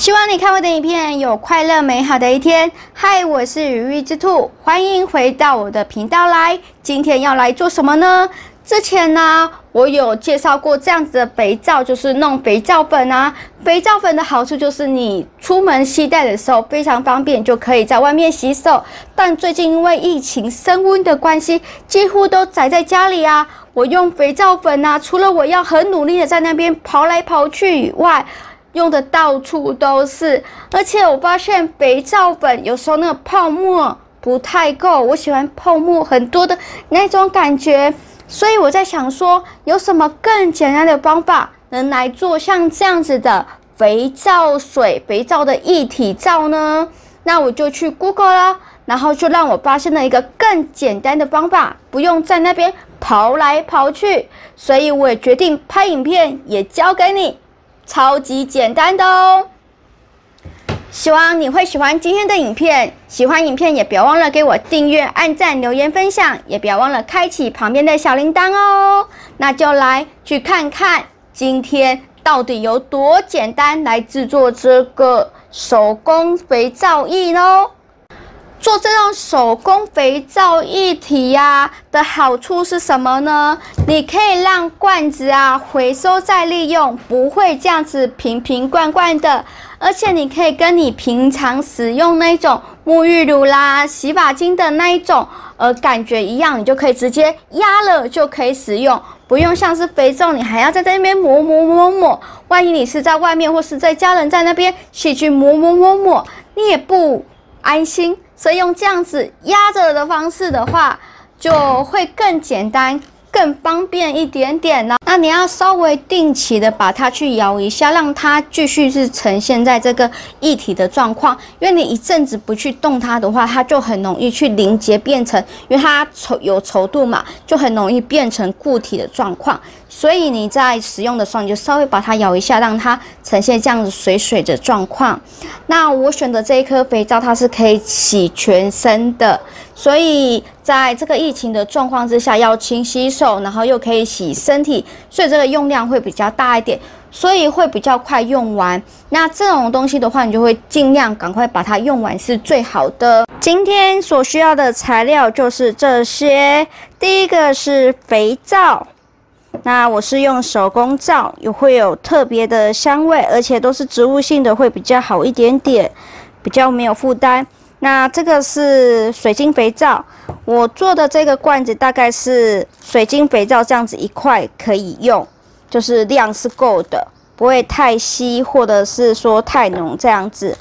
希望你看我的影片有快乐美好的一天。嗨，我是羽翼之兔，欢迎回到我的频道来。今天要来做什么呢？之前呢，我有介绍过这样子的肥皂，就是弄肥皂粉啊。肥皂粉的好处就是你出门携带的时候非常方便，就可以在外面洗手。但最近因为疫情升温的关系，几乎都宅在家里啊。我用肥皂粉啊，除了我要很努力的在那边跑来跑去以外，用的到处都是。而且我发现肥皂粉有时候那个泡沫不太够，我喜欢泡沫很多的那种感觉。所以我在想说，有什么更简单的方法能来做像这样子的肥皂水、肥皂的液体皂呢？那我就去 Google 了，然后就让我发现了一个更简单的方法，不用在那边跑来跑去。所以我也决定拍影片，也教给你，超级简单的哦。希望你会喜欢今天的影片，喜欢影片也别忘了给我订阅、按赞、留言、分享，也别忘了开启旁边的小铃铛哦。那就来去看看今天到底有多简单，来制作这个手工肥皂液哦。做这种手工肥皂一体呀的好处是什么呢？你可以让罐子啊回收再利用，不会这样子瓶瓶罐罐的。而且你可以跟你平常使用那种沐浴乳啦、洗发精的那一种呃感觉一样，你就可以直接压了就可以使用，不用像是肥皂，你还要在那边抹抹抹抹。万一你是在外面或是在家人在那边细去抹抹抹抹，你也不安心。所以用这样子压着的方式的话，就会更简单。更方便一点点呢。那你要稍微定期的把它去摇一下，让它继续是呈现在这个液体的状况。因为你一阵子不去动它的话，它就很容易去凝结变成，因为它稠有稠度嘛，就很容易变成固体的状况。所以你在使用的时候，你就稍微把它摇一下，让它呈现这样子水水的状况。那我选的这一颗肥皂，它是可以洗全身的，所以在这个疫情的状况之下，要勤洗手，然后又可以洗身体，所以这个用量会比较大一点，所以会比较快用完。那这种东西的话，你就会尽量赶快把它用完是最好的。今天所需要的材料就是这些，第一个是肥皂。那我是用手工皂，也会有特别的香味，而且都是植物性的，会比较好一点点，比较没有负担。那这个是水晶肥皂，我做的这个罐子大概是水晶肥皂这样子一块可以用，就是量是够的，不会太稀或者是说太浓这样子。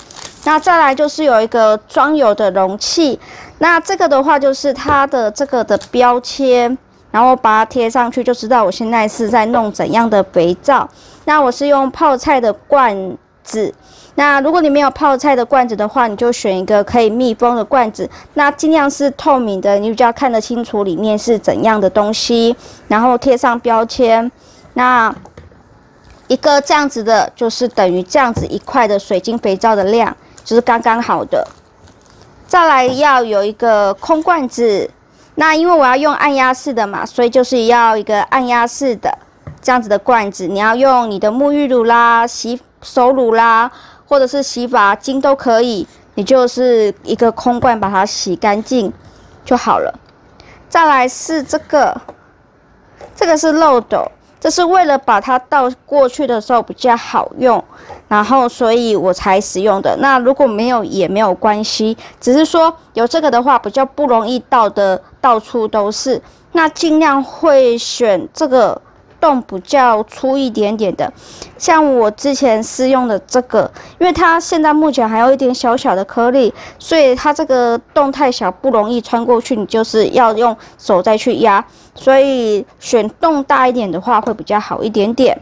那再来就是有一个装油的容器，那这个的话就是它的这个的标签。然后把它贴上去，就知道我现在是在弄怎样的肥皂。那我是用泡菜的罐子。那如果你没有泡菜的罐子的话，你就选一个可以密封的罐子。那尽量是透明的，你比较看得清楚里面是怎样的东西。然后贴上标签。那一个这样子的，就是等于这样子一块的水晶肥皂的量，就是刚刚好的。再来要有一个空罐子。那因为我要用按压式的嘛，所以就是要一个按压式的这样子的罐子。你要用你的沐浴乳啦、洗手乳啦，或者是洗发精都可以。你就是一个空罐把它洗干净就好了。再来是这个，这个是漏斗。这是为了把它倒过去的时候比较好用，然后所以我才使用的。那如果没有也没有关系，只是说有这个的话比较不容易倒的到处都是。那尽量会选这个。洞比较粗一点点的，像我之前试用的这个，因为它现在目前还有一点小小的颗粒，所以它这个洞太小，不容易穿过去，你就是要用手再去压，所以选洞大一点的话会比较好一点点。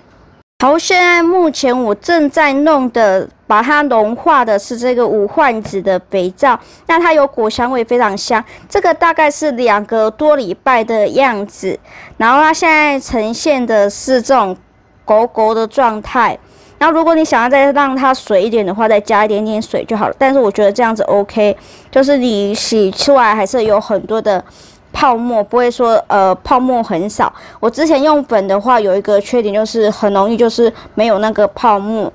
好，现在目前我正在弄的，把它融化的是这个无患子的肥皂，那它有果香味，非常香。这个大概是两个多礼拜的样子，然后它现在呈现的是这种狗狗的状态。然后如果你想要再让它水一点的话，再加一点点水就好了。但是我觉得这样子 OK，就是你洗出来还是有很多的。泡沫不会说，呃，泡沫很少。我之前用粉的话，有一个缺点就是很容易就是没有那个泡沫。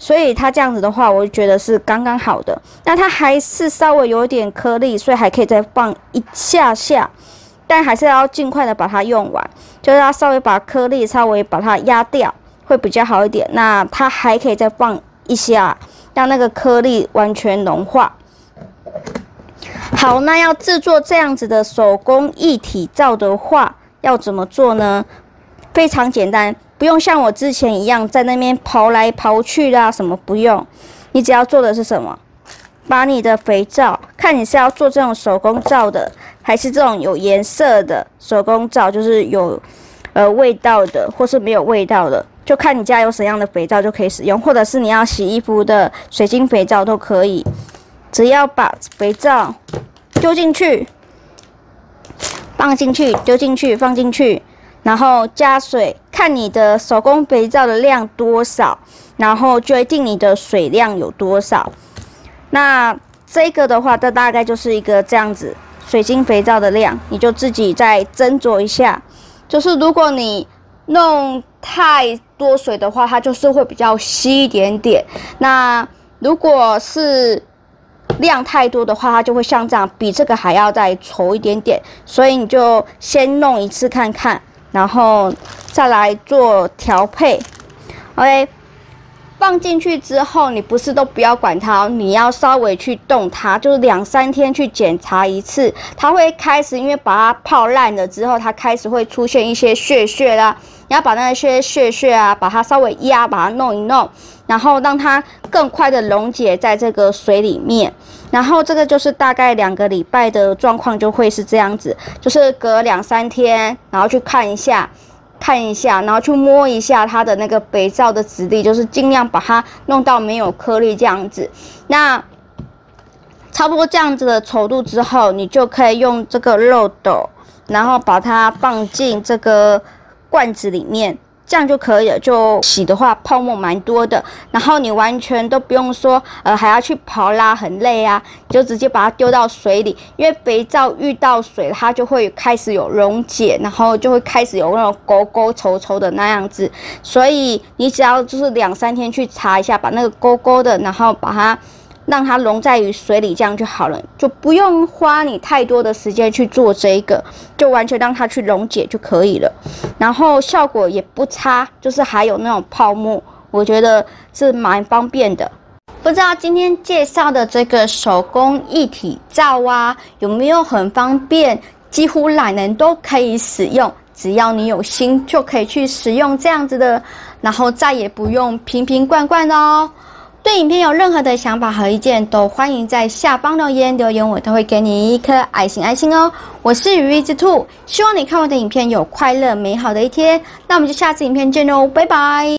所以它这样子的话，我就觉得是刚刚好的。那它还是稍微有点颗粒，所以还可以再放一下下，但还是要尽快的把它用完，就是要稍微把颗粒稍微把它压掉，会比较好一点。那它还可以再放一下，让那个颗粒完全融化。好，那要制作这样子的手工一体皂的话，要怎么做呢？非常简单。不用像我之前一样在那边刨来刨去啦，什么不用，你只要做的是什么？把你的肥皂，看你是要做这种手工皂的，还是这种有颜色的手工皂，就是有呃味道的，或是没有味道的，就看你家有什么样的肥皂就可以使用，或者是你要洗衣服的水晶肥皂都可以，只要把肥皂丢进去，放进去，丢进去，放进去。然后加水，看你的手工肥皂的量多少，然后决定你的水量有多少。那这个的话，这大概就是一个这样子水晶肥皂的量，你就自己再斟酌一下。就是如果你弄太多水的话，它就是会比较稀一点点。那如果是量太多的话，它就会像这样，比这个还要再稠一点点。所以你就先弄一次看看。然后再来做调配，OK，放进去之后，你不是都不要管它，你要稍微去动它，就是两三天去检查一次，它会开始，因为把它泡烂了之后，它开始会出现一些屑屑啦，你要把那些屑屑啊，把它稍微压，把它弄一弄，然后让它更快的溶解在这个水里面。然后这个就是大概两个礼拜的状况就会是这样子，就是隔两三天，然后去看一下，看一下，然后去摸一下它的那个肥皂的质地，就是尽量把它弄到没有颗粒这样子。那差不多这样子的稠度之后，你就可以用这个漏斗，然后把它放进这个罐子里面。这样就可以了。就洗的话，泡沫蛮多的，然后你完全都不用说，呃，还要去刨啦，很累啊，就直接把它丢到水里，因为肥皂遇到水，它就会开始有溶解，然后就会开始有那种勾勾稠稠的那样子，所以你只要就是两三天去擦一下，把那个勾勾的，然后把它。让它溶在于水里，这样就好了，就不用花你太多的时间去做这一个，就完全让它去溶解就可以了。然后效果也不差，就是还有那种泡沫，我觉得是蛮方便的。不知道今天介绍的这个手工一体皂啊，有没有很方便，几乎懒人都可以使用，只要你有心就可以去使用这样子的，然后再也不用瓶瓶罐罐的哦。对影片有任何的想法和意见，都欢迎在下方留言，留言我都会给你一颗爱心爱心哦。我是羽翼之兔，希望你看我的影片有快乐美好的一天。那我们就下次影片见喽，拜拜。